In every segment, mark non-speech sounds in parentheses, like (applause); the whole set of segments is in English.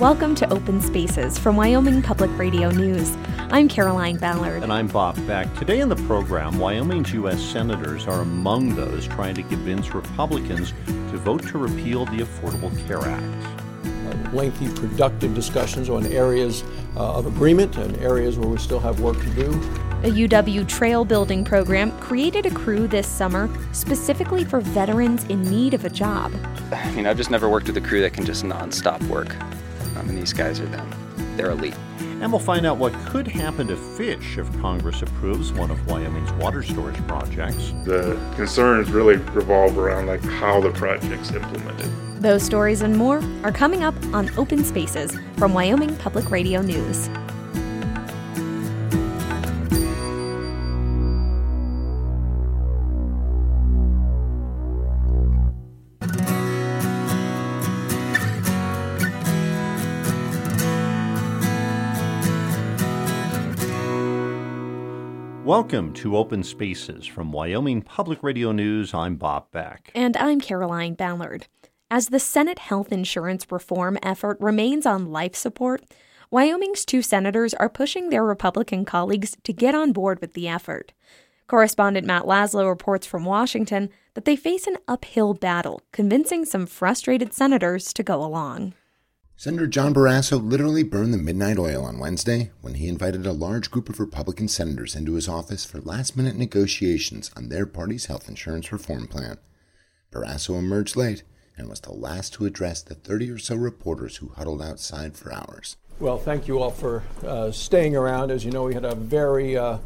Welcome to Open Spaces from Wyoming Public Radio News. I'm Caroline Ballard. And I'm Bob Beck. Today in the program, Wyoming's U.S. senators are among those trying to convince Republicans to vote to repeal the Affordable Care Act. lengthy, productive discussions on areas uh, of agreement and areas where we still have work to do. A UW trail building program created a crew this summer specifically for veterans in need of a job. I mean, I've just never worked with a crew that can just nonstop work. I mean, these guys are them. They're elite. And we'll find out what could happen to fish if Congress approves one of Wyoming's water storage projects. The concerns really revolve around like how the project's implemented. Those stories and more are coming up on Open Spaces from Wyoming Public Radio News. Welcome to Open Spaces from Wyoming Public Radio News. I'm Bob Beck. And I'm Caroline Ballard. As the Senate health insurance reform effort remains on life support, Wyoming's two senators are pushing their Republican colleagues to get on board with the effort. Correspondent Matt Laslo reports from Washington that they face an uphill battle convincing some frustrated senators to go along. Senator John Barrasso literally burned the midnight oil on Wednesday when he invited a large group of Republican senators into his office for last minute negotiations on their party's health insurance reform plan. Barrasso emerged late and was the last to address the 30 or so reporters who huddled outside for hours. Well, thank you all for uh, staying around. As you know, we had a very uh,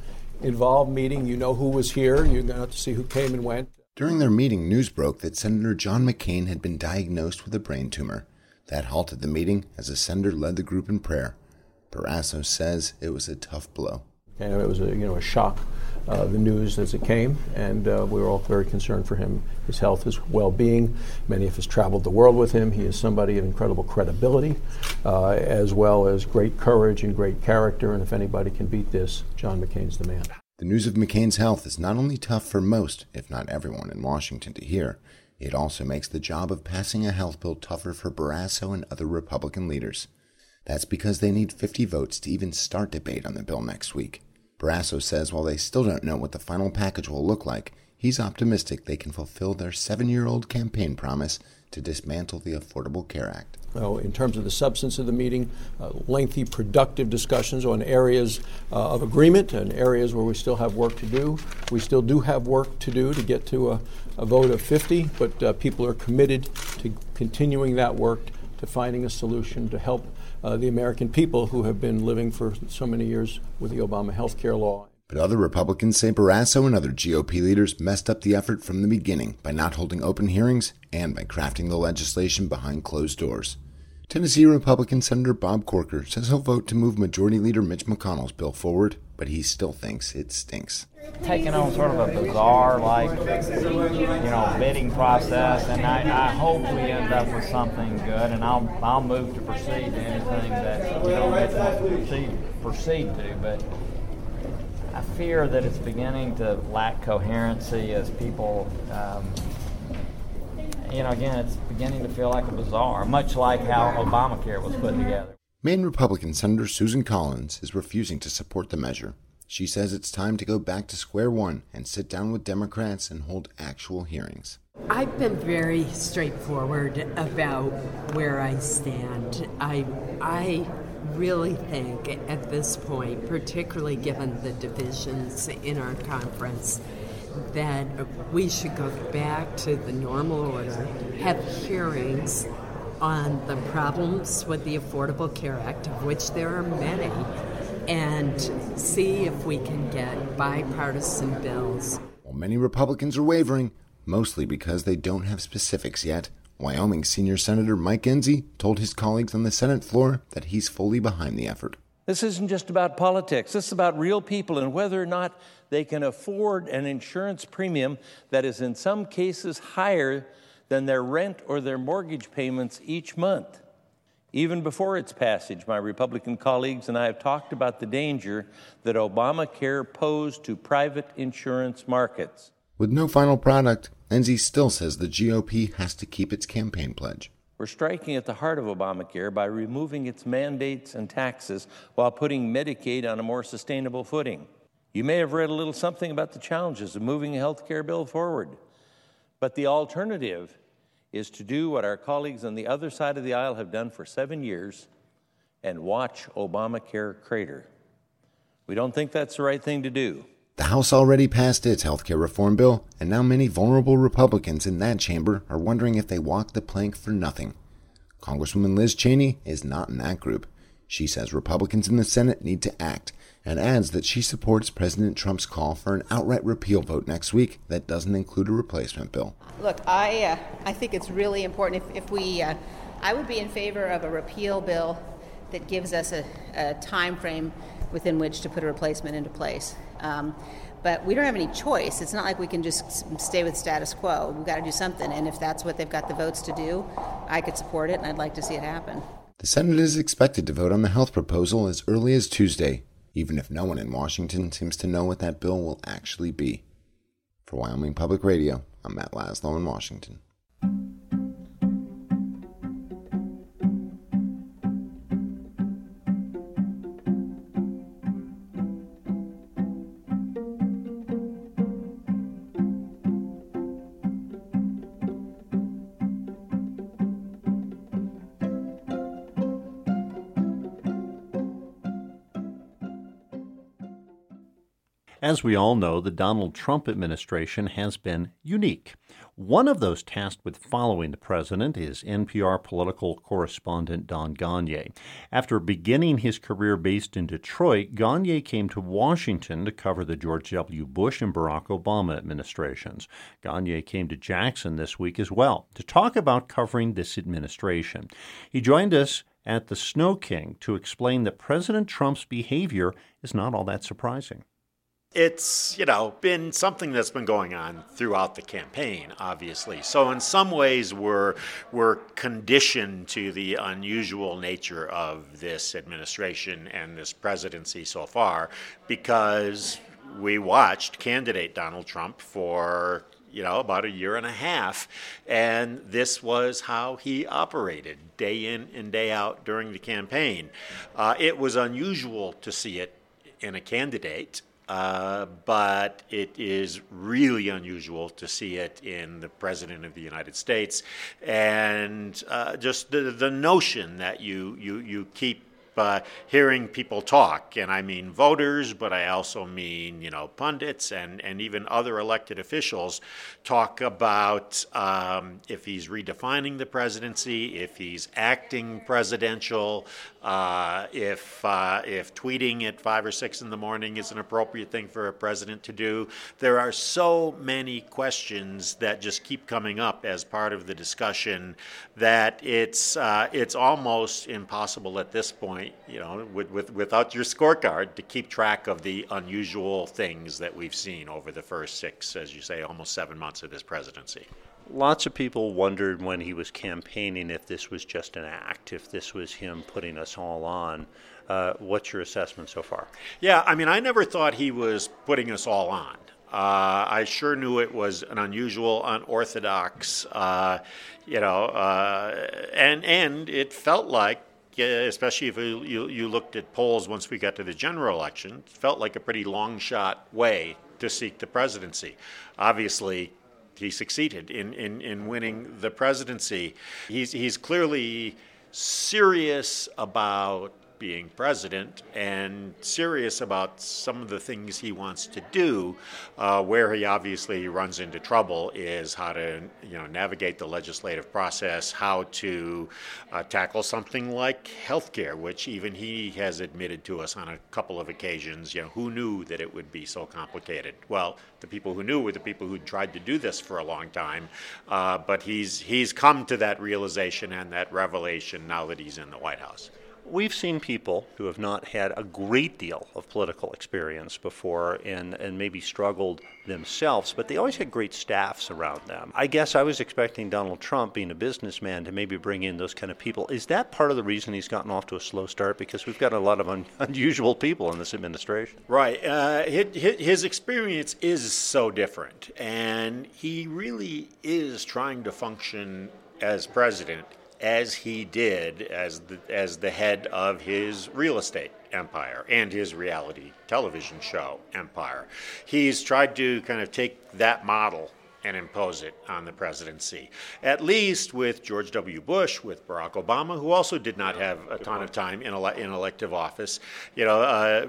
involved meeting. You know who was here, you got to see who came and went. During their meeting, news broke that Senator John McCain had been diagnosed with a brain tumor. That halted the meeting as a senator led the group in prayer. Barrasso says it was a tough blow. And it was a, you know, a shock, uh, the news as it came, and uh, we were all very concerned for him, his health, his well being. Many of us traveled the world with him. He is somebody of incredible credibility, uh, as well as great courage and great character. And if anybody can beat this, John McCain's the man. The news of McCain's health is not only tough for most, if not everyone in Washington to hear, it also makes the job of passing a health bill tougher for Barrasso and other Republican leaders. That's because they need 50 votes to even start debate on the bill next week. Barrasso says while they still don't know what the final package will look like, he's optimistic they can fulfill their seven year old campaign promise to dismantle the Affordable Care Act. Uh, in terms of the substance of the meeting, uh, lengthy, productive discussions on areas uh, of agreement and areas where we still have work to do. We still do have work to do to get to a, a vote of 50, but uh, people are committed to continuing that work, to finding a solution to help uh, the American people who have been living for so many years with the Obama health care law. But other Republicans say Barrasso and other GOP leaders messed up the effort from the beginning by not holding open hearings and by crafting the legislation behind closed doors. Tennessee Republican Senator Bob Corker says he'll vote to move Majority Leader Mitch McConnell's bill forward, but he still thinks it stinks. Taking on sort of a bizarre, like, you know, bidding process, and I, I hope we end up with something good, and I'll, I'll move to proceed to anything that, you know, Mitch wants to proceed, proceed to, but I fear that it's beginning to lack coherency as people, um, you know, again, it's beginning to feel like a bazaar, much like how Obamacare was put together. Maine Republican Senator Susan Collins is refusing to support the measure. She says it's time to go back to square one and sit down with Democrats and hold actual hearings. I've been very straightforward about where I stand. I, I really think at this point, particularly given the divisions in our conference, that we should go back to the normal order, have hearings on the problems with the Affordable Care Act, of which there are many, and see if we can get bipartisan bills. While many Republicans are wavering, mostly because they don't have specifics yet, Wyoming Senior Senator Mike Enzi told his colleagues on the Senate floor that he's fully behind the effort. This isn't just about politics. This is about real people and whether or not they can afford an insurance premium that is, in some cases, higher than their rent or their mortgage payments each month. Even before its passage, my Republican colleagues and I have talked about the danger that Obamacare posed to private insurance markets. With no final product, Enzi still says the GOP has to keep its campaign pledge. We're striking at the heart of Obamacare by removing its mandates and taxes while putting Medicaid on a more sustainable footing. You may have read a little something about the challenges of moving a health care bill forward, but the alternative is to do what our colleagues on the other side of the aisle have done for seven years and watch Obamacare crater. We don't think that's the right thing to do. The House already passed its health care reform bill, and now many vulnerable Republicans in that chamber are wondering if they walked the plank for nothing. Congresswoman Liz Cheney is not in that group. She says Republicans in the Senate need to act and adds that she supports President Trump's call for an outright repeal vote next week that doesn't include a replacement bill. Look, I, uh, I think it's really important if, if we, uh, I would be in favor of a repeal bill that gives us a, a time frame within which to put a replacement into place. Um, but we don't have any choice. It's not like we can just stay with status quo. We've got to do something. And if that's what they've got the votes to do, I could support it and I'd like to see it happen. The Senate is expected to vote on the health proposal as early as Tuesday, even if no one in Washington seems to know what that bill will actually be. For Wyoming Public Radio, I'm Matt Laslo in Washington. As we all know, the Donald Trump administration has been unique. One of those tasked with following the president is NPR political correspondent Don Gonyea. After beginning his career based in Detroit, Gonyea came to Washington to cover the George W. Bush and Barack Obama administrations. Gonyea came to Jackson this week as well to talk about covering this administration. He joined us at the Snow King to explain that President Trump's behavior is not all that surprising. It's, you know, been something that's been going on throughout the campaign, obviously. So in some ways we're we're conditioned to the unusual nature of this administration and this presidency so far because we watched candidate Donald Trump for you know, about a year and a half. And this was how he operated day in and day out during the campaign. Uh, it was unusual to see it in a candidate. Uh, but it is really unusual to see it in the President of the United States. And uh, just the, the notion that you, you, you keep uh, hearing people talk, and I mean voters, but I also mean you know pundits and and even other elected officials talk about um, if he's redefining the presidency, if he's acting presidential, uh, if uh, if tweeting at five or six in the morning is an appropriate thing for a president to do. There are so many questions that just keep coming up as part of the discussion that it's uh, it's almost impossible at this point point, you know, with, with, without your scorecard to keep track of the unusual things that we've seen over the first six, as you say, almost seven months of this presidency. Lots of people wondered when he was campaigning if this was just an act, if this was him putting us all on. Uh, what's your assessment so far? Yeah, I mean, I never thought he was putting us all on. Uh, I sure knew it was an unusual, unorthodox, uh, you know, uh, and and it felt like Uh, especially if you, you, you, looked at polls once we got to the general election, felt like a pretty long shot way to seek the presidency. Obviously, he succeeded in, in, in winning the presidency. He's, he's clearly serious about being president and serious about some of the things he wants to do. Uh, where he obviously runs into trouble is how to you know navigate the legislative process, how to uh, tackle something like health care, which even he has admitted to us on a couple of occasions. You know, who knew that it would be so complicated? Well, the people who knew were the people who tried to do this for a long time. Uh, but he's he's come to that realization and that revelation now that he's in the White House. We've seen people who have not had a great deal of political experience before and, and maybe struggled themselves, but they always had great staffs around them. I guess I was expecting Donald Trump, being a businessman, to maybe bring in those kind of people. Is that part of the reason he's gotten off to a slow start? Because we've got a lot of un- (laughs) unusual people in this administration. Right. Uh, his, his experience is so different, and he really is trying to function as president as he did as the, as the head of his real estate empire and his reality television show empire. He's tried to kind of take that model and impose it on the presidency. At least with George W. Bush, with Barack Obama, who also did not have a ton of time in, ele- in elective office. You know, uh,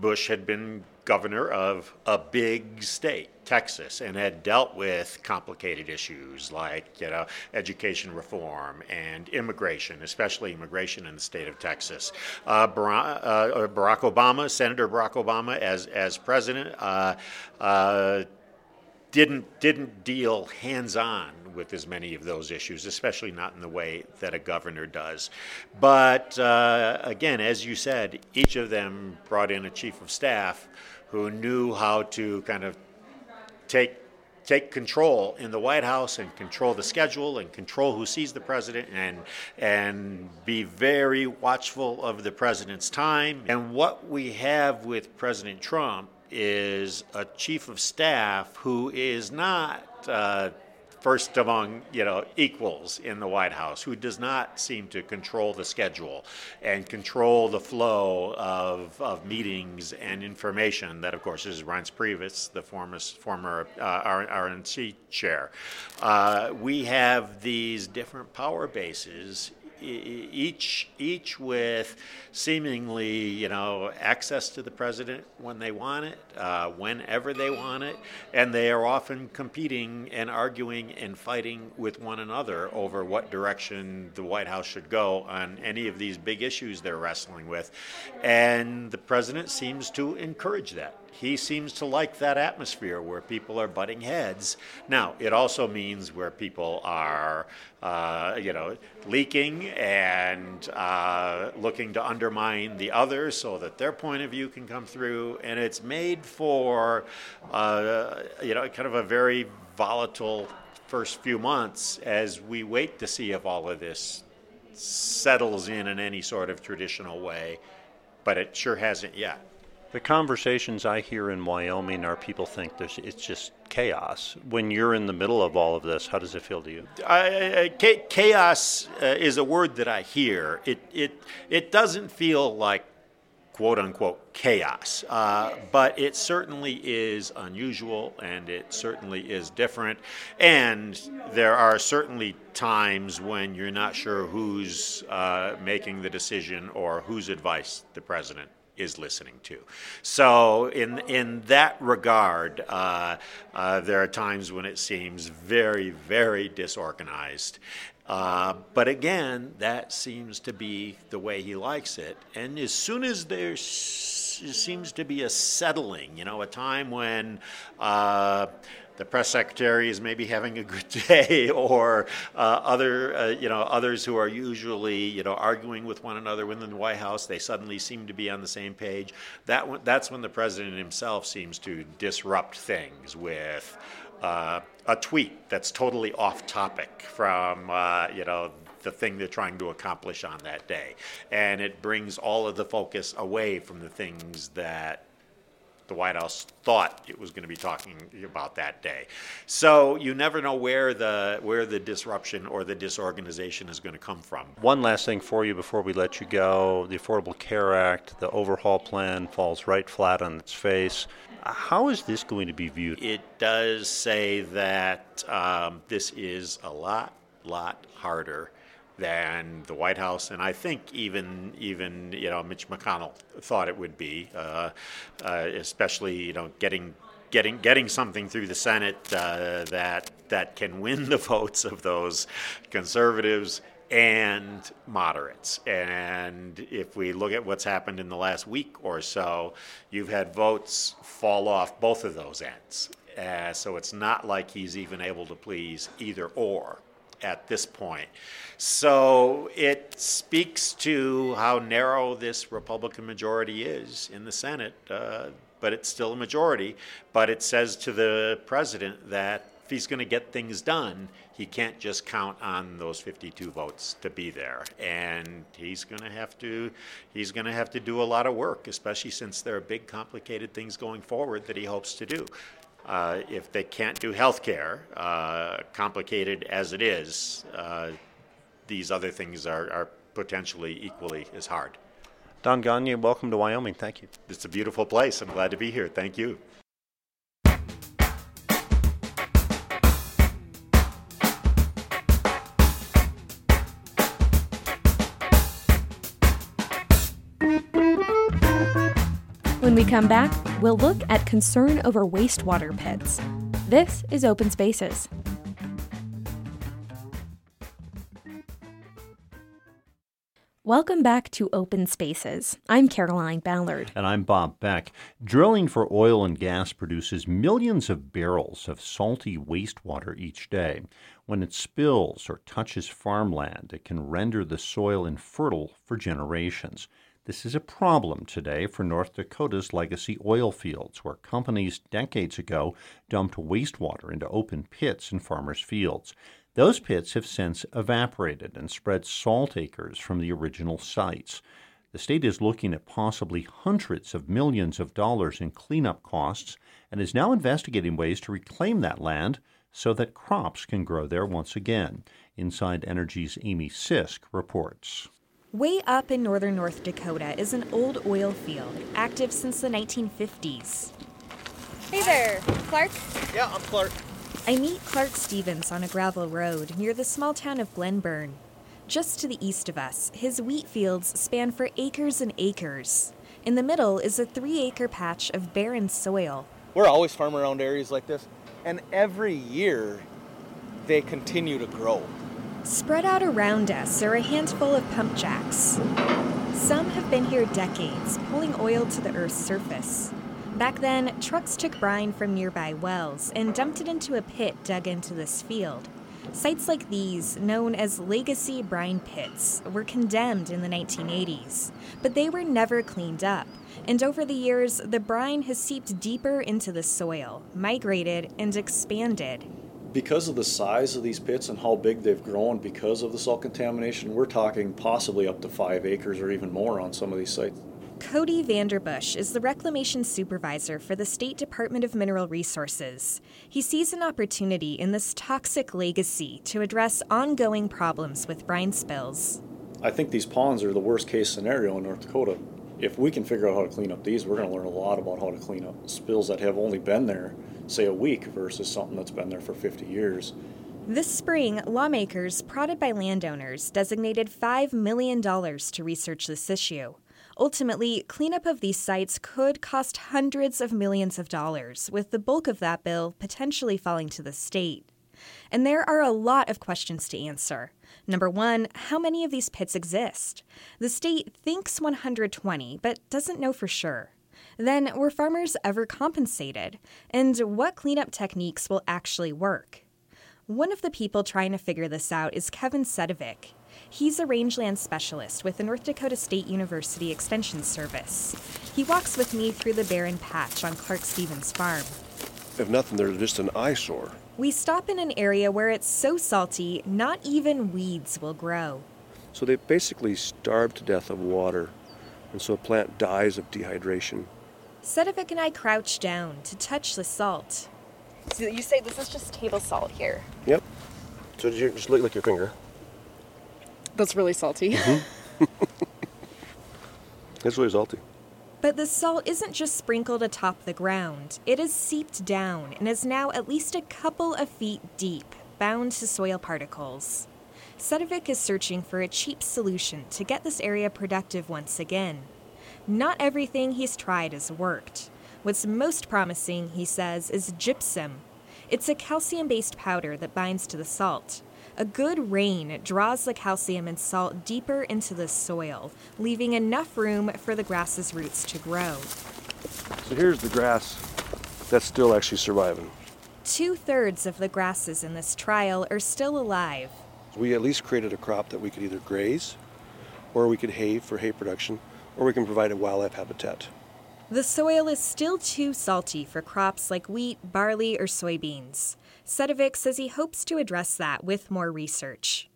Bush had been governor of a big state, Texas, and had dealt with complicated issues like you know education reform and immigration, especially immigration in the state of Texas. Uh, Barack, uh, Barack, Obama, Senator Barack Obama, as as president. Uh, uh didn't didn't deal hands-on with as many of those issues, especially not in the way that a governor does. But uh, again, as you said, each of them brought in a chief of staff who knew how to kind of take take control in the White House and control the schedule and control who sees the president and and be very watchful of the president's time. And what we have with President Trump is a chief of staff who is not uh, first among you know equals in the White House, who does not seem to control the schedule and control the flow of, of meetings and information. That, of course, is Reince Priebus, the former former uh, RNC chair. Uh, we have these different power bases each each with seemingly you know access to the president when they want it, uh, whenever they want it, and they are often competing and arguing and fighting with one another over what direction the White House should go on any of these big issues they're wrestling with, and the president seems to encourage that he seems to like that atmosphere where people are butting heads. Now, it also means where people are, uh, you know, leaking and uh, looking to undermine the other so that their point of view can come through. And it's made for, uh, you know, kind of a very volatile first few months as we wait to see if all of this settles in in any sort of traditional way. But it sure hasn't yet. The conversations I hear in Wyoming are people think there's it's just chaos. When you're in the middle of all of this, how does it feel to you? I, I, chaos uh, is a word that I hear. It it it doesn't feel like quote unquote chaos, uh, but it certainly is unusual and it certainly is different. And there are certainly times when you're not sure who's uh, making the decision or whose advice the president is listening to. So, in in that regard, uh, uh, there are times when it seems very, very disorganized. Uh, but again, that seems to be the way he likes it. And as soon as there seems to be a settling, you know, a time when uh, the press secretary is maybe having a good (laughs) day, or uh, other, uh, you know, others who are usually, you know, arguing with one another within the White House, they suddenly seem to be on the same page. That that's when the president himself seems to disrupt things with uh, a tweet that's totally off topic from, uh, you know, the thing they're trying to accomplish on that day, and it brings all of the focus away from the things that the White House thought it was going to be talking about that day. So you never know where the where the disruption or the disorganization is going to come from. One last thing for you before we let you go: the Affordable Care Act, the overhaul plan falls right flat on its face. How is this going to be viewed? It does say that um, this is a lot, lot harder than the White House, and I think even even you know Mitch McConnell thought it would be, uh, uh, especially you know getting getting getting something through the Senate uh, that that can win the (laughs) votes of those conservatives and moderates. And if we look at what's happened in the last week or so, you've had votes fall off both of those ends. Uh, so it's not like he's even able to please either or at this point. So it speaks to how narrow this Republican majority is in the Senate, uh, but it's still a majority. But it says to the president that if he's going to get things done, he can't just count on those 52 votes to be there, and he's going to have to he's going to have to do a lot of work, especially since there are big, complicated things going forward that he hopes to do. Uh, if they can't do health care, uh, complicated as it is, uh, these other things are, are potentially equally as hard. Don Gonyea, welcome to Wyoming. Thank you. It's a beautiful place. I'm glad to be here. Thank you. We come back, we'll look at concern over wastewater pits. This is Open Spaces. Welcome back to Open Spaces. I'm Caroline Ballard. And I'm Bob Beck. Drilling for oil and gas produces millions of barrels of salty wastewater each day. When it spills or touches farmland, it can render the soil infertile for generations. This is a problem today for North Dakota's legacy oil fields, where companies decades ago dumped wastewater into open pits in farmers' fields. Those pits have since evaporated and spread salt acres from the original sites. The state is looking at possibly hundreds of millions of dollars in cleanup costs and is now investigating ways to reclaim that land so that crops can grow there once again. Inside Energy's Amy Sisk reports. Way up in northern North Dakota is an old oil field, active since the 1950s. Hey there, Clark? Yeah, I'm Clark. I meet Clark Stevens on a gravel road near the small town of Glenburn. Just to the east of us, his wheat fields span for acres and acres. In the middle is a three acre patch of barren soil. We're always farming around areas like this, and every year they continue to grow. Spread out around us are a handful of pump jacks. Some have been here decades, pulling oil to the Earth's surface. Back then, trucks took brine from nearby wells and dumped it into a pit dug into this field. Sites like these, known as legacy brine pits, were condemned in the 1980s, but they were never cleaned up. And over the years, the brine has seeped deeper into the soil, migrated, and expanded. Because of the size of these pits and how big they've grown because of the salt contamination, we're talking possibly up to five acres or even more on some of these sites. Cody Vanderbush is the reclamation supervisor for the State Department of Mineral Resources. He sees an opportunity in this toxic legacy to address ongoing problems with brine spills. I think these ponds are the worst case scenario in North Dakota. If we can figure out how to clean up these, we're going to learn a lot about how to clean up spills that have only been there, say, a week versus something that's been there for 50 years. This spring, lawmakers, prodded by landowners, designated $5 million to research this issue. Ultimately, cleanup of these sites could cost hundreds of millions of dollars, with the bulk of that bill potentially falling to the state. And there are a lot of questions to answer. Number one, how many of these pits exist? The state thinks 120, but doesn't know for sure. Then, were farmers ever compensated? And what cleanup techniques will actually work? One of the people trying to figure this out is Kevin Sedivec. He's a rangeland specialist with the North Dakota State University Extension Service. He walks with me through the barren patch on Clark Stevens' farm. If nothing, they're just an eyesore. We stop in an area where it's so salty, not even weeds will grow. So they basically starved to death of water, and so a plant dies of dehydration. Sedivec and I crouch down to touch the salt. So you say this is just table salt here. Yep. So you just lick, lick your finger. That's really salty. Mm-hmm. (laughs) it's really salty. But the salt isn't just sprinkled atop the ground. It is seeped down and is now at least a couple of feet deep, bound to soil particles. Sedivec is searching for a cheap solution to get this area productive once again. Not everything he's tried has worked. What's most promising, he says, is gypsum. It's a calcium based powder that binds to the salt. A good rain draws the calcium and salt deeper into the soil, leaving enough room for the grass's roots to grow. So here's the grass that's still actually surviving. Two thirds of the grasses in this trial are still alive. We at least created a crop that we could either graze, or we could hay for hay production, or we can provide a wildlife habitat. The soil is still too salty for crops like wheat, barley, or soybeans. Sedivec says he hopes to address that with more research.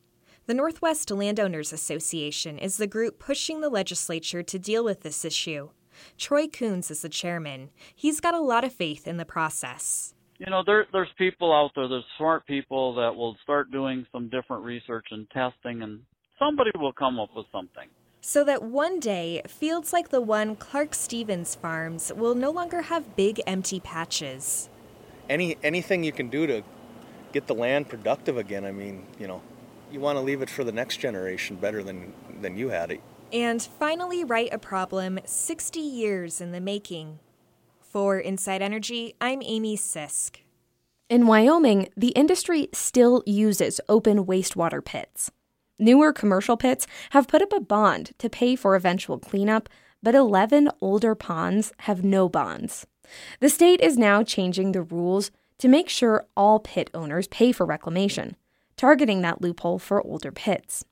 The Northwest Landowners Association is the group pushing the legislature to deal with this issue. Troy Coons is the chairman. He's got a lot of faith in the process. You know, there there's people out there, there's smart people that will start doing some different research and testing, and somebody will come up with something. So that one day, fields like the one Clark Stevens farms will no longer have big empty patches. Any anything you can do to get the land productive again. I mean, you know, you want to leave it for the next generation better than than you had it. And finally, right a problem 60 years in the making. For Inside Energy, I'm Amy Sisk. In Wyoming, the industry still uses open wastewater pits. Newer commercial pits have put up a bond to pay for eventual cleanup, but 11 older ponds have no bonds. The state is now changing the rules to make sure all pit owners pay for reclamation, targeting that loophole for older pits.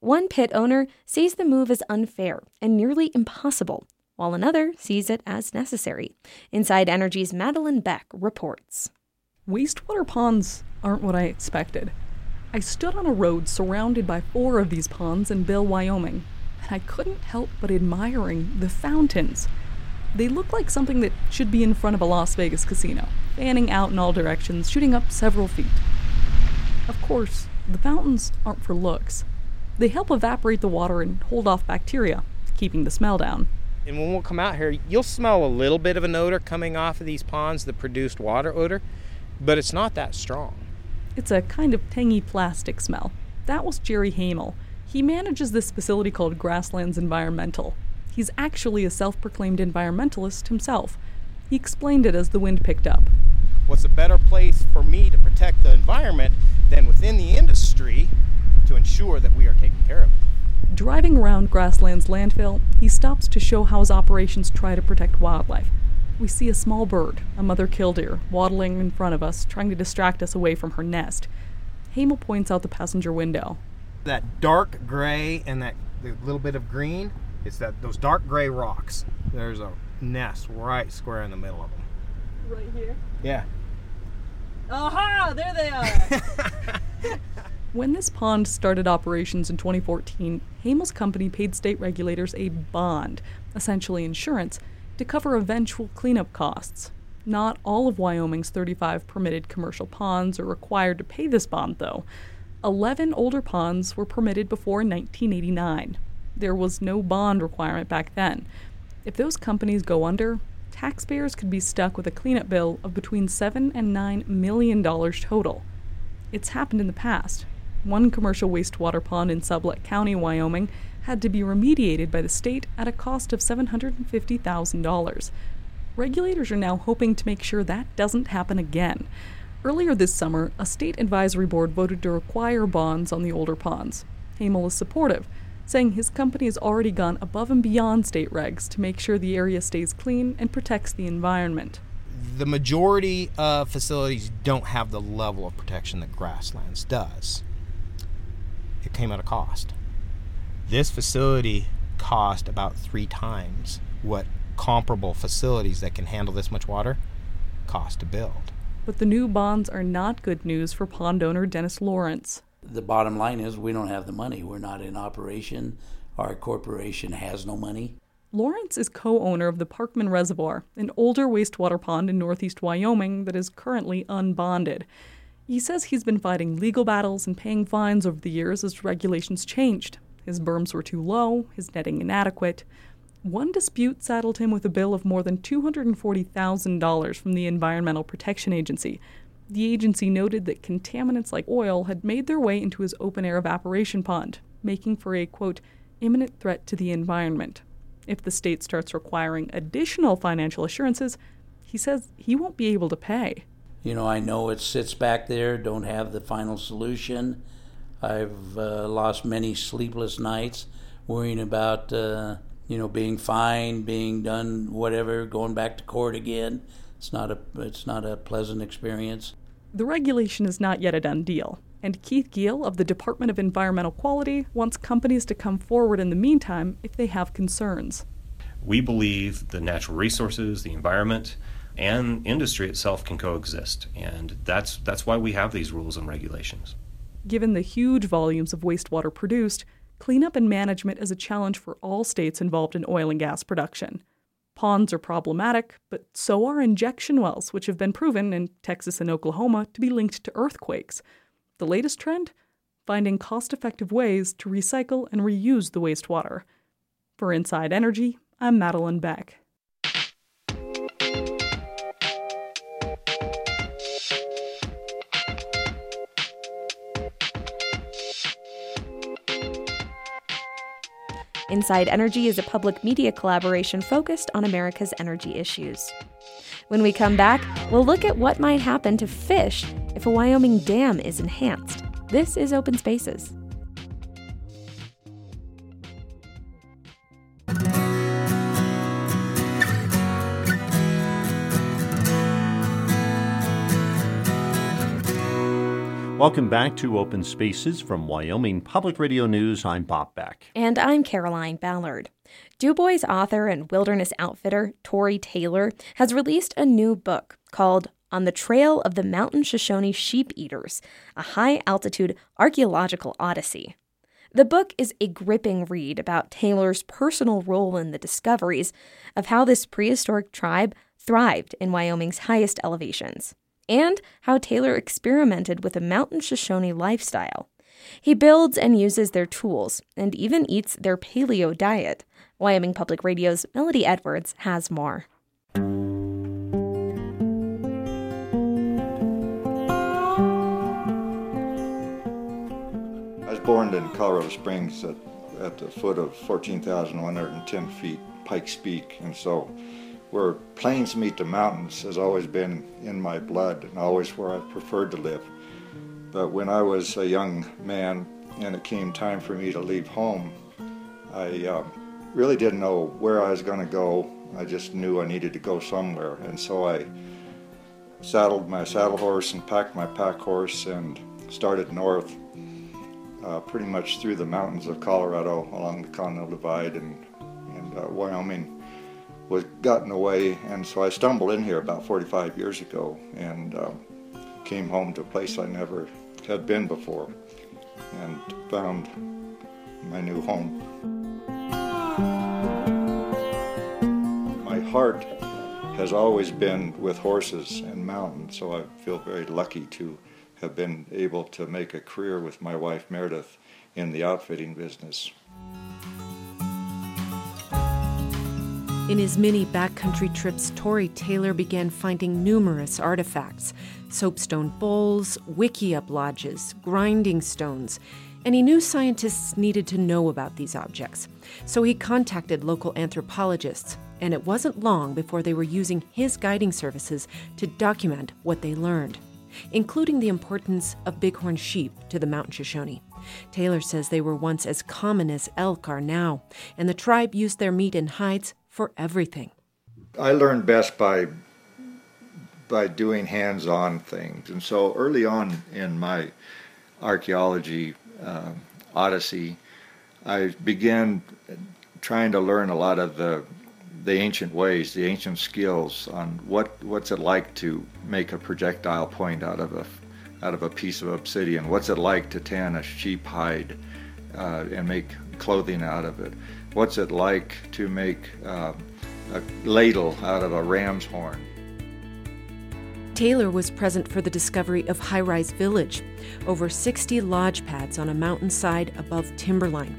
One pit owner sees the move as unfair and nearly impossible, while another sees it as necessary. Inside Energy's Madeline Beck reports. Wastewater ponds aren't what I expected. I stood on a road surrounded by four of these ponds in Bill, Wyoming, and I couldn't help but admiring the fountains. They look like something that should be in front of a Las Vegas casino, fanning out in all directions, shooting up several feet. Of course, the fountains aren't for looks. They help evaporate the water and hold off bacteria, keeping the smell down. And when we'll come out here, you'll smell a little bit of an odor coming off of these ponds, the produced water odor, but it's not that strong. It's a kind of tangy plastic smell. That was Jerry Hamel. He manages this facility called Grasslands Environmental. He's actually a self proclaimed environmentalist himself. He explained it as the wind picked up. What's a better place for me to protect the environment than within the industry to ensure that we are taking care of it? Driving around Grasslands landfill, he stops to show how his operations try to protect wildlife. We see a small bird, a mother killdeer, waddling in front of us, trying to distract us away from her nest. Hamel points out the passenger window. That dark gray and that little bit of green, it's that those dark gray rocks. There's a nest right square in the middle of them. Right here? Yeah. Aha! There they are! (laughs) when this pond started operations in 2014, Hamel's company paid state regulators a bond, essentially insurance, to cover eventual cleanup costs. Not all of Wyoming's 35 permitted commercial ponds are required to pay this bond, though. 11 older ponds were permitted before 1989. There was no bond requirement back then. If those companies go under, taxpayers could be stuck with a cleanup bill of between 7 and 9 million dollars total. It's happened in the past. One commercial wastewater pond in Sublette County, Wyoming, had to be remediated by the state at a cost of $750,000. Regulators are now hoping to make sure that doesn't happen again. Earlier this summer, a state advisory board voted to require bonds on the older ponds. Hamel is supportive, saying his company has already gone above and beyond state regs to make sure the area stays clean and protects the environment. The majority of facilities don't have the level of protection that Grasslands does. It came at a cost. This facility cost about three times what comparable facilities that can handle this much water cost to build. But the new bonds are not good news for pond owner Dennis Lawrence. The bottom line is we don't have the money. We're not in operation. Our corporation has no money. Lawrence is co owner of the Parkman Reservoir, an older wastewater pond in northeast Wyoming that is currently unbonded. He says he's been fighting legal battles and paying fines over the years as regulations changed. His berms were too low, his netting inadequate. One dispute saddled him with a bill of more than $240,000 from the Environmental Protection Agency. The agency noted that contaminants like oil had made their way into his open air evaporation pond, making for a, quote, imminent threat to the environment. If the state starts requiring additional financial assurances, he says he won't be able to pay. You know, I know it sits back there, don't have the final solution. I've uh, lost many sleepless nights worrying about, uh, you know, being fined, being done whatever, going back to court again. It's not a it's not a pleasant experience. The regulation is not yet a done deal, and Keith Guille of the Department of Environmental Quality wants companies to come forward in the meantime if they have concerns. We believe the natural resources, the environment, and industry itself can coexist, and that's that's why we have these rules and regulations. Given the huge volumes of wastewater produced, cleanup and management is a challenge for all states involved in oil and gas production. Ponds are problematic, but so are injection wells, which have been proven in Texas and Oklahoma to be linked to earthquakes. The latest trend? Finding cost effective ways to recycle and reuse the wastewater. For Inside Energy, I'm Madeline Beck. Inside Energy is a public media collaboration focused on America's energy issues. When we come back, we'll look at what might happen to fish if a Wyoming dam is enhanced. This is Open Spaces. Welcome back to Open Spaces from Wyoming Public Radio News. I'm Bob Beck. And I'm Caroline Ballard. Dubois author and wilderness outfitter Tory Taylor has released a new book called On the Trail of the Mountain Shoshone Sheep Eaters, a high altitude archaeological odyssey. The book is a gripping read about Taylor's personal role in the discoveries of how this prehistoric tribe thrived in Wyoming's highest elevations and how Taylor experimented with a mountain Shoshone lifestyle. He builds and uses their tools and even eats their paleo diet. Wyoming Public Radio's Melodie Edwards has more. I was born in Colorado Springs at, at the foot of 14,110 feet, Pikes Peak, and so where plains meet the mountains has always been in my blood and always where I've preferred to live. But when I was a young man and it came time for me to leave home, I uh, really didn't know where I was going to go. I just knew I needed to go somewhere. And so I saddled my saddle horse and packed my pack horse and started north, uh, pretty much through the mountains of Colorado along the Continental Divide and, and uh, Wyoming was gotten away, and so I stumbled in here about 45 years ago and uh, came home to a place I never had been before and found my new home. My heart has always been with horses and mountains, so I feel very lucky to have been able to make a career with my wife Meredith in the outfitting business. In his many backcountry trips, Tory Taylor began finding numerous artifacts soapstone bowls, wickiup lodges, grinding stones, and he knew scientists needed to know about these objects. So he contacted local anthropologists, and it wasn't long before they were using his guiding services to document what they learned, including the importance of bighorn sheep to the Mountain Shoshone. Taylor says they were once as common as elk are now, and the tribe used their meat and hides for everything. I learned best by by doing hands-on things, and so early on in my archaeology uh, odyssey, I began trying to learn a lot of the the ancient ways, the ancient skills on what what's it like to make a projectile point out of a out of a piece of obsidian. What's it like to tan a sheep hide uh, and make clothing out of it? What's it like to make uh, a ladle out of a ram's horn. Taylor was present for the discovery of High Rise Village, over 60 lodge pads on a mountainside above timberline.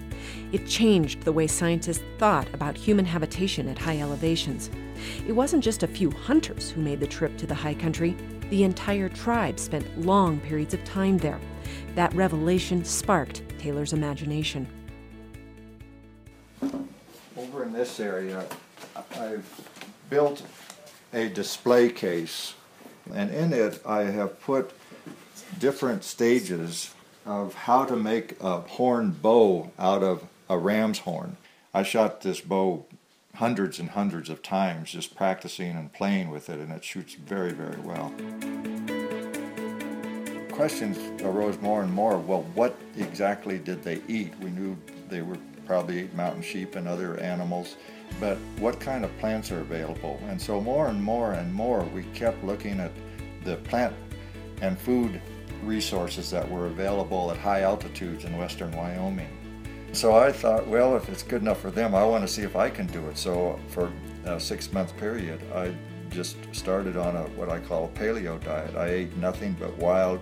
It changed the way scientists thought about human habitation at high elevations. It wasn't just a few hunters who made the trip to the high country, the entire tribe spent long periods of time there. That revelation sparked Taylor's imagination over in this area, I've built a display case, and in it I have put different stages of how to make a horn bow out of a ram's horn. I shot this bow hundreds and hundreds of times just practicing and playing with it, and it shoots very, very well. Questions arose more and more well, what exactly did they eat? We knew they were probably mountain sheep and other animals, but what kind of plants are available? And so more and more and more we kept looking at the plant and food resources that were available at high altitudes in western Wyoming. So I thought, well, if it's good enough for them, I want to see if I can do it. So for a six month period, I just started on a what I call a paleo diet. I ate nothing but wild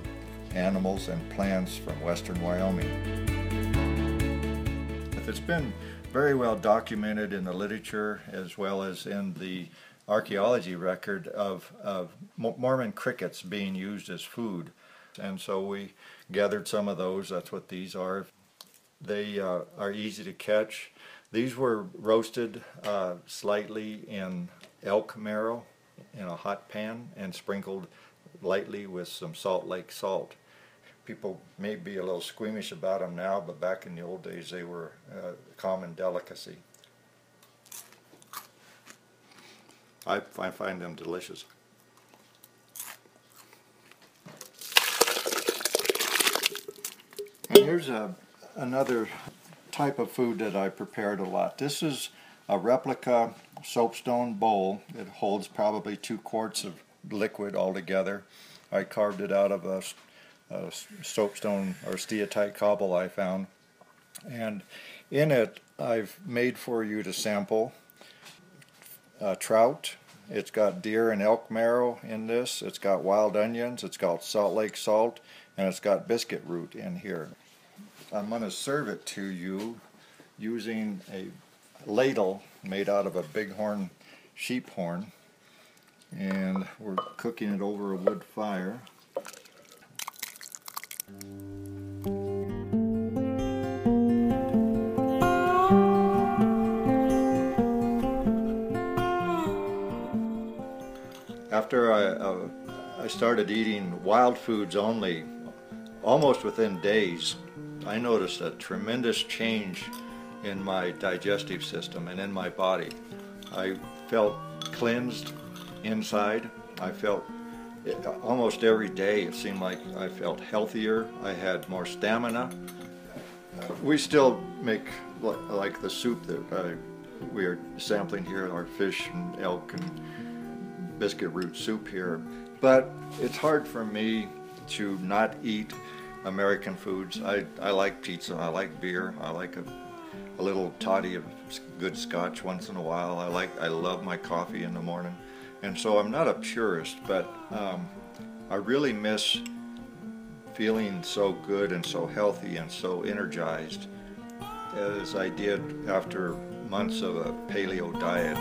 animals and plants from western Wyoming. It's been very well documented in the literature as well as in the archaeology record of, of Mormon crickets being used as food. And so we gathered some of those. That's what these are. They uh, are easy to catch. These were roasted uh, slightly in elk marrow in a hot pan and sprinkled lightly with some Salt Lake salt. People may be a little squeamish about them now, but back in the old days they were a common delicacy. I, I find them delicious. And here's a, another type of food that I prepared a lot. This is a replica soapstone bowl. It holds probably two quarts of liquid altogether. I carved it out of a, a soapstone or steatite cobble I found. And in it, I've made for you to sample uh, trout. It's got deer and elk marrow in this. It's got wild onions. It's got Salt Lake salt. And it's got biscuit root in here. I'm going to serve it to you using a ladle made out of a bighorn sheep horn and we're cooking it over a wood fire. After I, uh, I started eating wild foods only, almost within days, I noticed a tremendous change in my digestive system and in my body. I felt cleansed inside. I felt it, almost every day it seemed like I felt healthier. I had more stamina. Uh, we still make like the soup that we are sampling here, our fish and elk and biscuit root soup here. But it's hard for me to not eat American foods. I, I like pizza, I like beer, I like a a little toddy of good scotch once in a while. I like, I love my coffee in the morning. And so I'm not a purist, but um, I really miss feeling so good and so healthy and so energized as I did after months of a paleo diet.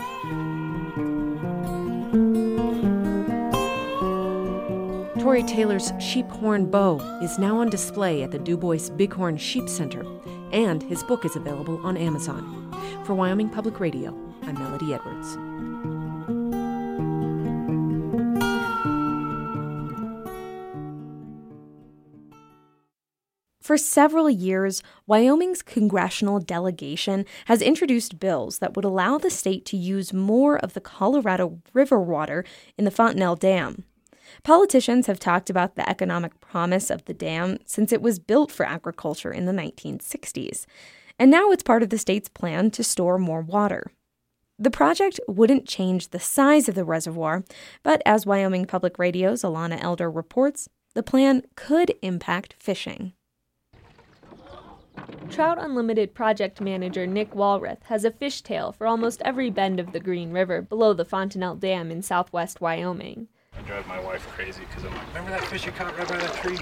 Tory Taylor's sheep horn bow is now on display at the Dubois Bighorn Sheep Center and his book is available on Amazon. For Wyoming Public Radio, I'm Melodie Edwards. For several years, Wyoming's congressional delegation has introduced bills that would allow the state to use more of the Colorado River water in the Fontenelle Dam. Politicians have talked about the economic promise of the dam since it was built for agriculture in the 1960s, and now it's part of the state's plan to store more water. The project wouldn't change the size of the reservoir, but as Wyoming Public Radio's Alana Elder reports, the plan could impact fishing. Trout Unlimited project manager Nick Walrath has a fishtail for almost every bend of the Green River below the Fontenelle Dam in southwest Wyoming. I drive my wife crazy because I'm like, remember that fish you caught right by that tree?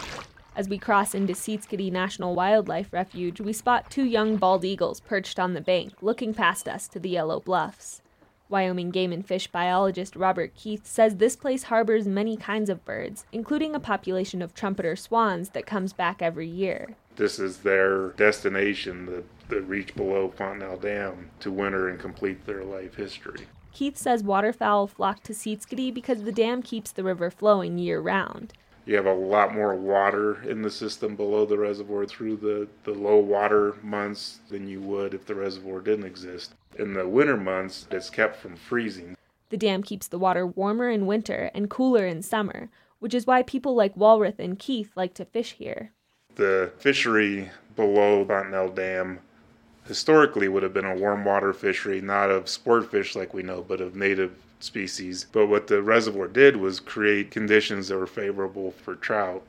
As we cross into Seedskadee National Wildlife Refuge, we spot two young bald eagles perched on the bank, looking past us to the yellow bluffs. Wyoming game and fish biologist Robert Keith says this place harbors many kinds of birds, including a population of trumpeter swans that comes back every year. This is their destination, the, the reach below Fontenelle Dam, to winter and complete their life history. Keith says waterfowl flock to Seedskadee because the dam keeps the river flowing year round. You have a lot more water in the system below the reservoir through the, the low water months than you would if the reservoir didn't exist. In the winter months, it's kept from freezing. The dam keeps the water warmer in winter and cooler in summer, which is why people like Walrath and Keith like to fish here. The fishery below Fontenelle Dam historically would have been a warm water fishery, not of sport fish like we know, but of native species. But what the reservoir did was create conditions that were favorable for trout,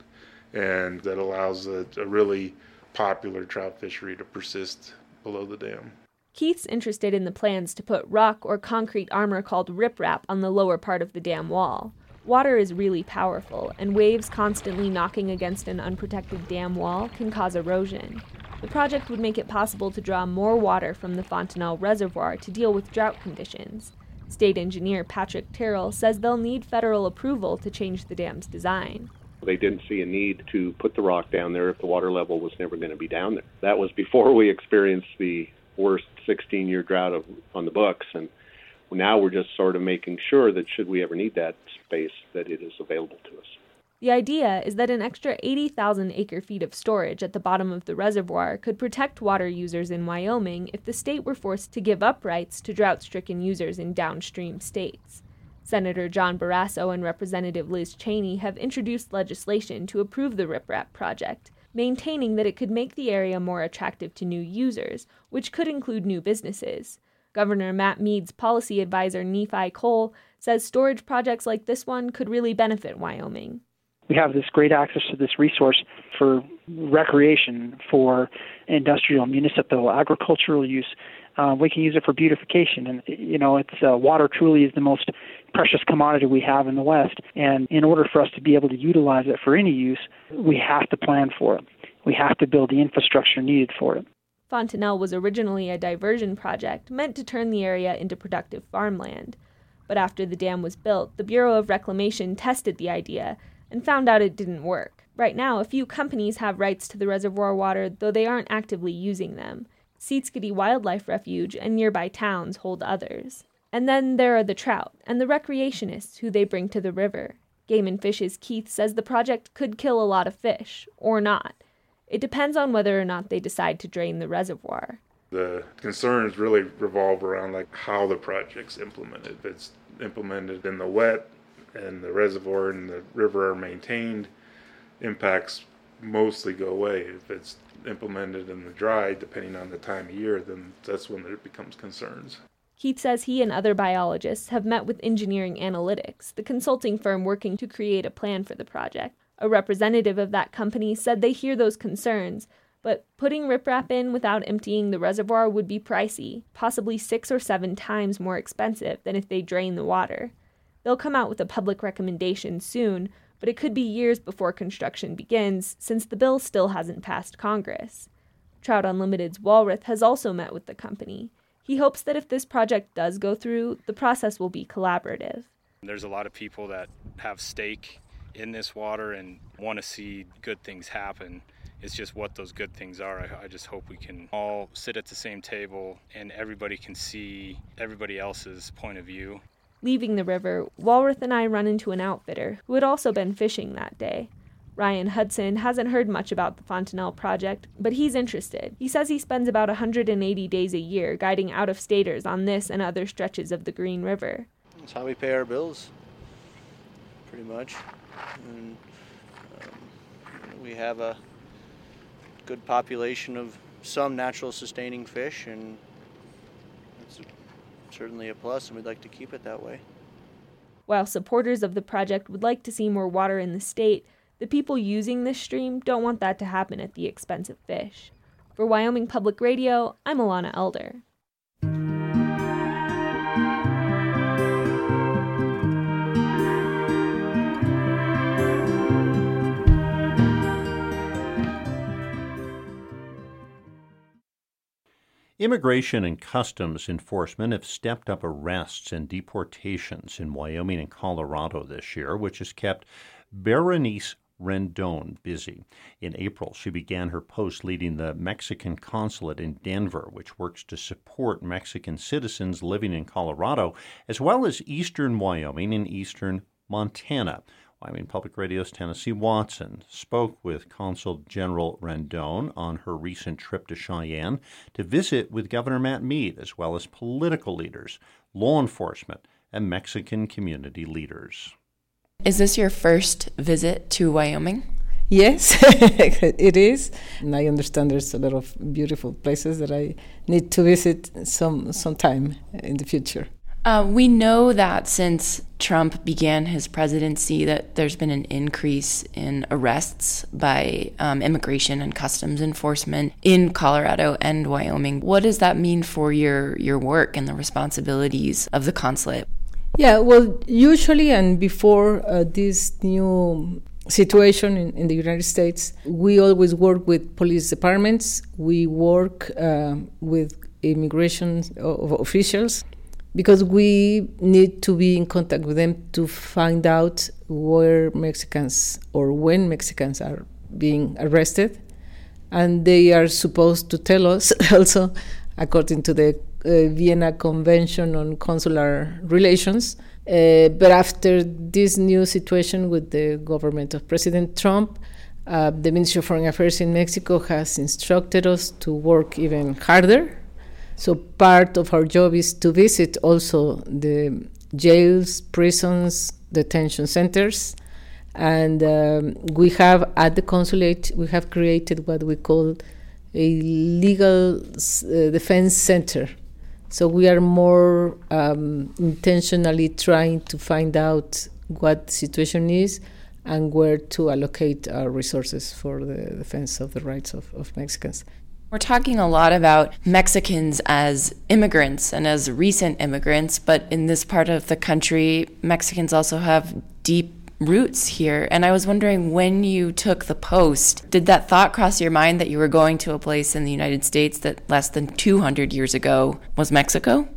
and that allows a, a really popular trout fishery to persist below the dam. Keith's interested in the plans to put rock or concrete armor called riprap on the lower part of the dam wall. Water is really powerful, and waves constantly knocking against an unprotected dam wall can cause erosion. The project would make it possible to draw more water from the Fontenelle Reservoir to deal with drought conditions. State engineer Patrick Tyrrell says they'll need federal approval to change the dam's design. They didn't see a need to put the rock down there if the water level was never going to be down there. That was before we experienced the worst 16 year drought of, on the books. And now we're just sort of making sure that should we ever need that space, that it is available to us. The idea is that an extra 80,000 acre feet of storage at the bottom of the reservoir could protect water users in Wyoming if the state were forced to give up rights to drought stricken users in downstream states. Senator John Barrasso and Representative Liz Cheney have introduced legislation to approve the RipRap project, maintaining that it could make the area more attractive to new users, which could include new businesses. Governor Matt Mead's policy advisor Nephi Cole says storage projects like this one could really benefit Wyoming. We have this great access to this resource for recreation, for industrial, municipal, agricultural use. Uh, we can use it for beautification, and you know, it's uh, water truly is the most precious commodity we have in the West. And in order for us to be able to utilize it for any use, we have to plan for it. We have to build the infrastructure needed for it. Fontenelle was originally a diversion project meant to turn the area into productive farmland. But after the dam was built, the Bureau of Reclamation tested the idea and found out it didn't work. Right now, a few companies have rights to the reservoir water, though they aren't actively using them. Seedskadee Wildlife Refuge and nearby towns hold others. And then there are the trout and the recreationists who they bring to the river. Game and Fish's Keith says the project could kill a lot of fish, or not. It depends on whether or not they decide to drain the reservoir. The concerns really revolve around like how the project's implemented. If it's implemented in the wet and the reservoir and the river are maintained, impacts mostly go away. If it's implemented in the dry, depending on the time of year, then that's when it becomes concerns. Keith says he and other biologists have met with Engineering Analytics, the consulting firm working to create a plan for the project. A representative of that company said they hear those concerns, but putting riprap in without emptying the reservoir would be pricey, possibly six or seven times more expensive than if they drain the water. They'll come out with a public recommendation soon, but it could be years before construction begins since the bill still hasn't passed Congress. Trout Unlimited's Walrath has also met with the company. He hopes that if this project does go through, the process will be collaborative. There's a lot of people that have stake in this water and want to see good things happen. It's just what those good things are. I, I, just hope we can all sit at the same table and everybody can see everybody else's point of view. Leaving the river, Walrath and I run into an outfitter who had also been fishing that day. Ryan Hudson hasn't heard much about the Fontenelle project, but he's interested. He says he spends about 180 days a year guiding out of staters on this and other stretches of the Green River. That's how we pay our bills, pretty much. And, um, we have a good population of some natural sustaining fish, and it's certainly a plus, and we'd like to keep it that way. While supporters of the project would like to see more water in the state, the people using this stream don't want that to happen at the expense of fish. For Wyoming Public Radio, I'm Alana Elder. Immigration and Customs Enforcement have stepped up arrests and deportations in Wyoming and Colorado this year, which has kept Berenice Rendon busy. In April, she began her post leading the Mexican consulate in Denver, which works to support Mexican citizens living in Colorado, as well as eastern Wyoming and eastern Montana. Wyoming Public Radio's Tennessee Watson spoke with Consul General Rendon on her recent trip to Cheyenne to visit with Governor Matt Mead, as well as political leaders, law enforcement, and Mexican community leaders. Is this your first visit to Wyoming? Yes, (laughs) it is. And I understand there's a lot of beautiful places that I need to visit some sometime in the future. Uh, we know that since Trump began his presidency, that there's been an increase in arrests by um, immigration and customs enforcement in Colorado and Wyoming. What does that mean for your your work and the responsibilities of the consulate? Yeah, well, usually and before uh, this new situation in, in, the United States, we always work with police departments. We work uh, with immigration officials because we need to be in contact with them to find out where Mexicans or when Mexicans are being arrested. And they are supposed to tell us (laughs) also, according to the uh, Vienna Convention on Consular Relations. Uh, but after this new situation with the government of President Trump, uh, the Ministry of Foreign Affairs in Mexico has instructed us to work even harder so part of our job is to visit also the jails, prisons, detention centers, and um, we have at the consulate we have created what we call a legal uh, defense center. So we are more um, intentionally trying to find out what the situation is and where to allocate our resources for the defense of the rights of, of Mexicans. We're talking a lot about Mexicans as immigrants and as recent immigrants, but in this part of the country, Mexicans also have deep roots here. And I was wondering when you took the post, did that thought cross your mind that you were going to a place in the United States that less than 200 years ago was Mexico?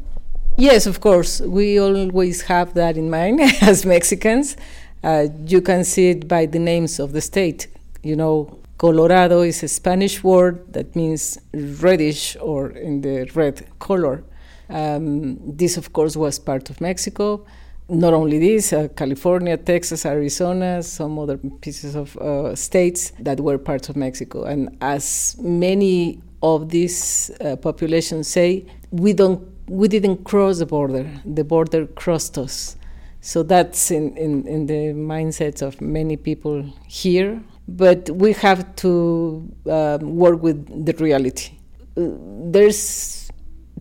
Yes, of course. We always have that in mind (laughs) as Mexicans. Uh, you can see it by the names of the state. You know, Colorado is a Spanish word that means reddish or in the red color. Um, this, of course, was part of Mexico. Not only this, uh, California, Texas, Arizona, some other pieces of uh, states that were parts of Mexico. And as many of these uh, populations say, we don't, we didn't cross the border. The border crossed us. So that's in, in, in the mindsets of many people here but we have to um, work with the reality. There's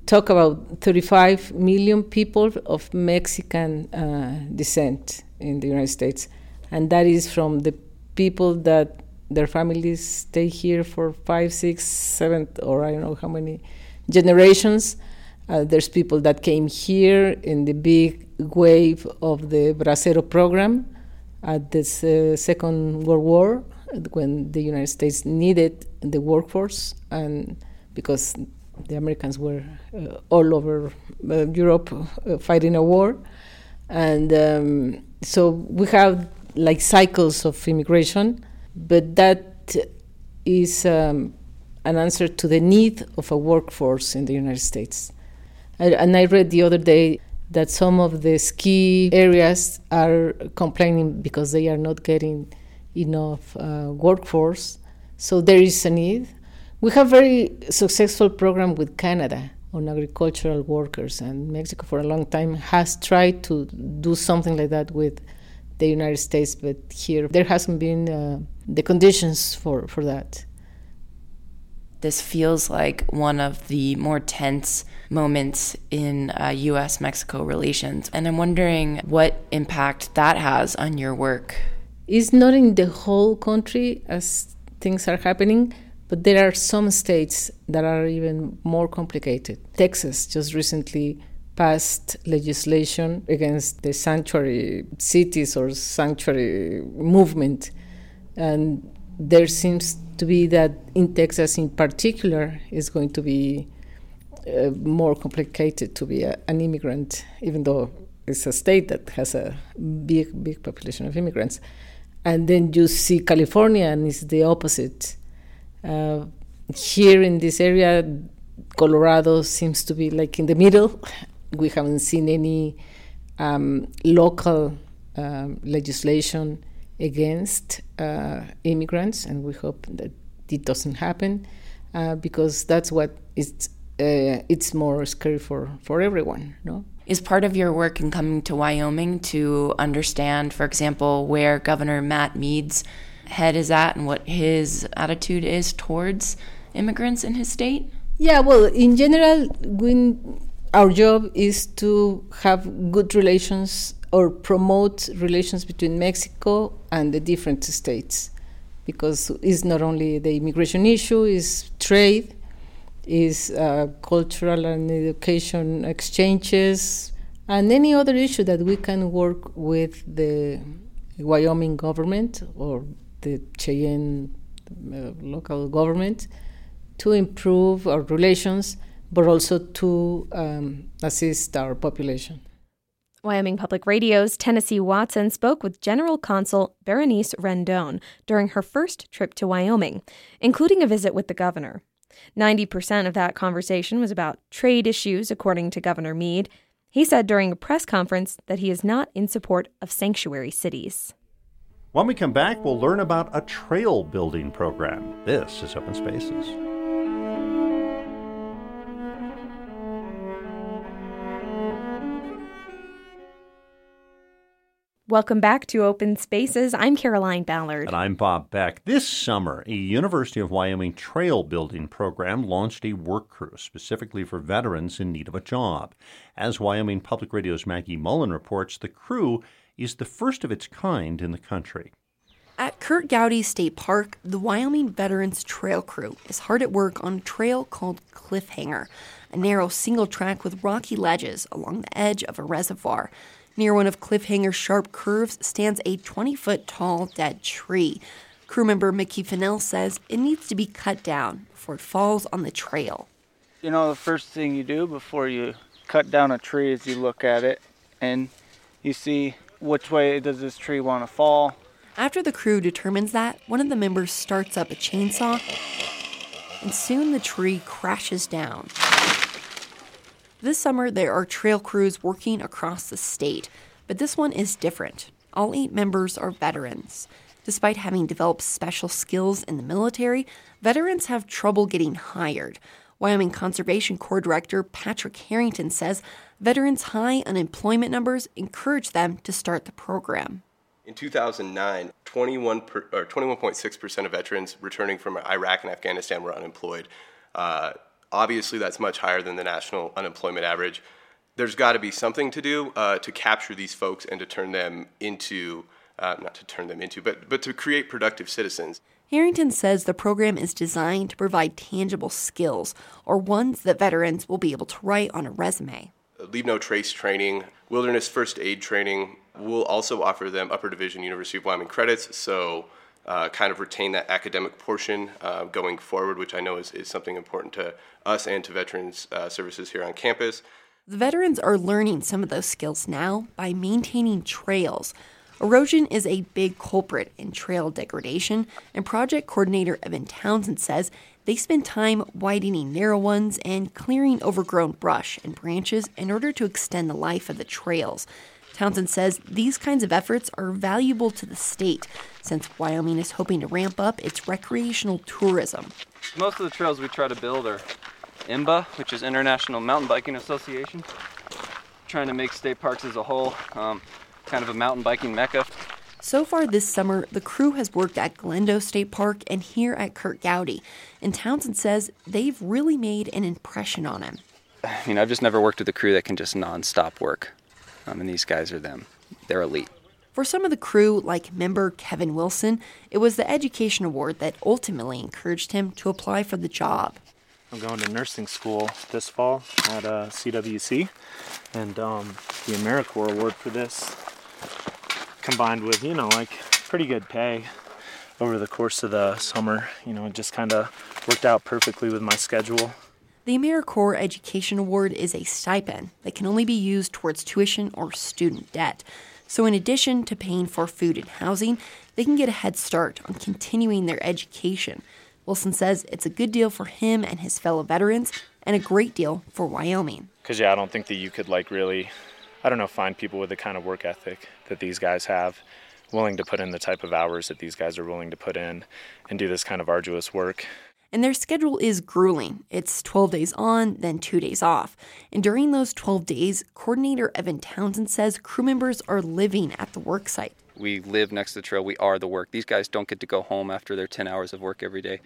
talk about 35 million people of Mexican uh, descent in the United States, and that is from the people that their families stay here for five, six, seven, or I don't know how many generations. Uh, there's people that came here in the big wave of the Bracero program at the uh, Second World War when the United States needed the workforce and because the Americans were uh, all over uh, Europe uh, fighting a war. And um, so we have like cycles of immigration, but that is um, an answer to the need of a workforce in the United States. and I read the other day that some of the ski areas are complaining because they are not getting enough uh, workforce. So there is a need. We have very successful program with Canada on agricultural workers, and Mexico for a long time has tried to do something like that with the United States, but here there hasn't been uh, the conditions for, for that. This feels like one of the more tense moments in uh, US Mexico relations, and I'm wondering what impact that has on your work. It's not in the whole country as things are happening, but there are some states that are even more complicated. Texas just recently passed legislation against the sanctuary cities or sanctuary movement. And there seems to be that in Texas, in particular, is going to be uh, more complicated to be a, an immigrant, even though it's a state that has a big, big population of immigrants and then you see California, and it's the opposite. Uh, here in this area, Colorado seems to be like in the middle. (laughs) We haven't seen any um, local um, legislation against uh, immigrants, and we hope that it doesn't happen uh, because that's what it's uh, it's more scary for for everyone, no is part of your work in coming to Wyoming to understand, for example, where Governor Matt Mead's head is at and what his attitude is towards immigrants in his state? Yeah, well, in general, our job is to have good relations or promote relations between Mexico and the different states because it's not only the immigration issue, it's trade, is uh, cultural and education exchanges, and any other issue that we can work with the Wyoming government or the Cheyenne uh, local government to improve our relations, but also to um, assist our population. Wyoming Public Radio's Tennessee Watson spoke with General Consul Berenice Rendon during her first trip to Wyoming, including a visit with the governor. 90% of that conversation was about trade issues, according to Governor Mead. He said during a press conference that he is not in support of sanctuary cities. When we come back, we'll learn about a trail building program. This is Open Spaces. Welcome back to Open Spaces. I'm Caroline Ballard. And I'm Bob Beck. This summer, a University of Wyoming trail building program launched a work crew specifically for veterans in need of a job. As Wyoming Public Radio's Maggie Mullen reports, the crew is the first of its kind in the country. At Curt Gowdy State Park, the Wyoming Veterans Trail Crew is hard at work on a trail called Cliffhanger, a narrow single track with rocky ledges along the edge of a reservoir. Near one of Cliffhanger's sharp curves stands a 20 foot tall dead tree. Crew member Mickey Fennell says it needs to be cut down before it falls on the trail. You know, the first thing you do before you cut down a tree is you look at it and you see which way does this tree want to fall. After the crew determines that, one of the members starts up a chainsaw, and soon the tree crashes down. This summer, there are trail crews working across the state, but this one is different. All eight members are veterans. Despite having developed special skills in the military, veterans have trouble getting hired. Wyoming Conservation Corps Director Patrick Harrington says veterans' high unemployment numbers encourage them to start the program. In 2009, 21 per, or 21.6% of veterans returning from Iraq and Afghanistan were unemployed. Uh, Obviously, that's much higher than the national unemployment average. There's got to be something to do uh, to capture these folks and to turn them into, uh, not to turn them into, but, but to create productive citizens. Harrington says the program is designed to provide tangible skills or ones that veterans will be able to write on a resume. Leave no trace training, wilderness first aid training. We'll also offer them Upper Division University of Wyoming credits, so uh, kind of retain that academic portion uh, going forward, which I know is, is something important to us and to Veterans uh, Services here on campus. The veterans are learning some of those skills now by maintaining trails. Erosion is a big culprit in trail degradation, and project coordinator Evan Townsend says they spend time widening narrow ones and clearing overgrown brush and branches in order to extend the life of the trails. Townsend says these kinds of efforts are valuable to the state since Wyoming is hoping to ramp up its recreational tourism. Most of the trails we try to build are IMBA, which is International Mountain Biking Association, trying to make state parks as a whole um, kind of a mountain biking mecca. So far this summer, the crew has worked at Glendo State Park and here at Curt Gowdy, and Townsend says they've really made an impression on him. (sighs) I mean, I've just never worked with a crew that can just nonstop work. Um, and these guys are them. They're elite. For some of the crew, like member Kevin Wilson, it was the education award that ultimately encouraged him to apply for the job. I'm going to nursing school this fall at uh, CWC, and um, the AmeriCorps award for this, combined with you know like pretty good pay over the course of the summer, you know, it just kind of worked out perfectly with my schedule. The AmeriCorps Education Award is a stipend that can only be used towards tuition or student debt. So, in addition to paying for food and housing, they can get a head start on continuing their education. Wilson says it's a good deal for him and his fellow veterans and a great deal for Wyoming. Because, yeah, I don't think that you could, like, really, I don't know, find people with the kind of work ethic that these guys have, willing to put in the type of hours that these guys are willing to put in and do this kind of arduous work and their schedule is grueling. It's 12 days on, then two days off. And during those 12 days, coordinator Evan Townsend says crew members are living at the work site. We live next to the trail, we are the work. These guys don't get to go home after their 10 hours of work every day,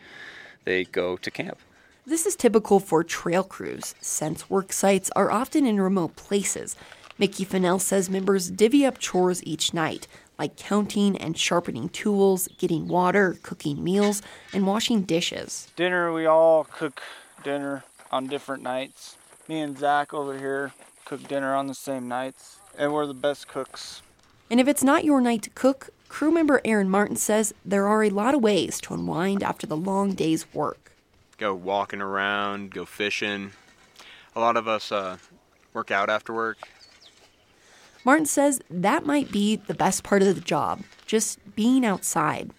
they go to camp. This is typical for trail crews, since work sites are often in remote places. Mickey Fennell says members divvy up chores each night, like counting and sharpening tools, getting water, cooking meals, and washing dishes. Dinner, we all cook dinner on different nights. Me and Zach over here cook dinner on the same nights, and we're the best cooks. And if it's not your night to cook, crew member Aaron Martin says there are a lot of ways to unwind after the long day's work. Go walking around, go fishing. A lot of us uh, work out after work. Martin says that might be the best part of the job, just being outside.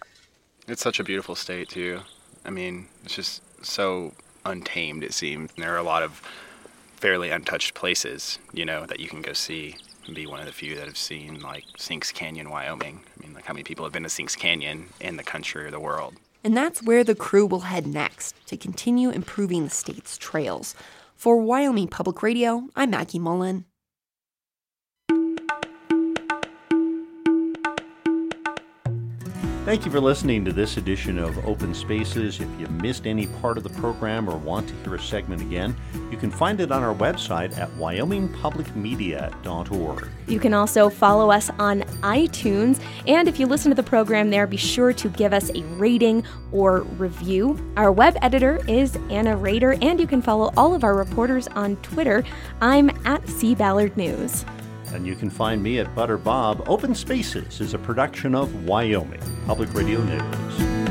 It's such a beautiful state, too. I mean, it's just so untamed, it seems. There are a lot of fairly untouched places, you know, that you can go see and be one of the few that have seen, like Sinks Canyon, Wyoming. I mean, like how many people have been to Sinks Canyon in the country or the world? And that's where the crew will head next to continue improving the state's trails. For Wyoming Public Radio, I'm Maggie Mullen. Thank you for listening to this edition of Open Spaces. If you missed any part of the program or want to hear a segment again, you can find it on our website at wyomingpublicmedia.org. You can also follow us on iTunes, and if you listen to the program there, be sure to give us a rating or review. Our web editor is Anna Rader, and you can follow all of our reporters on Twitter. I'm at C Ballard News. And you can find me at Butter Bob. Open Spaces is a production of Wyoming Public Radio News.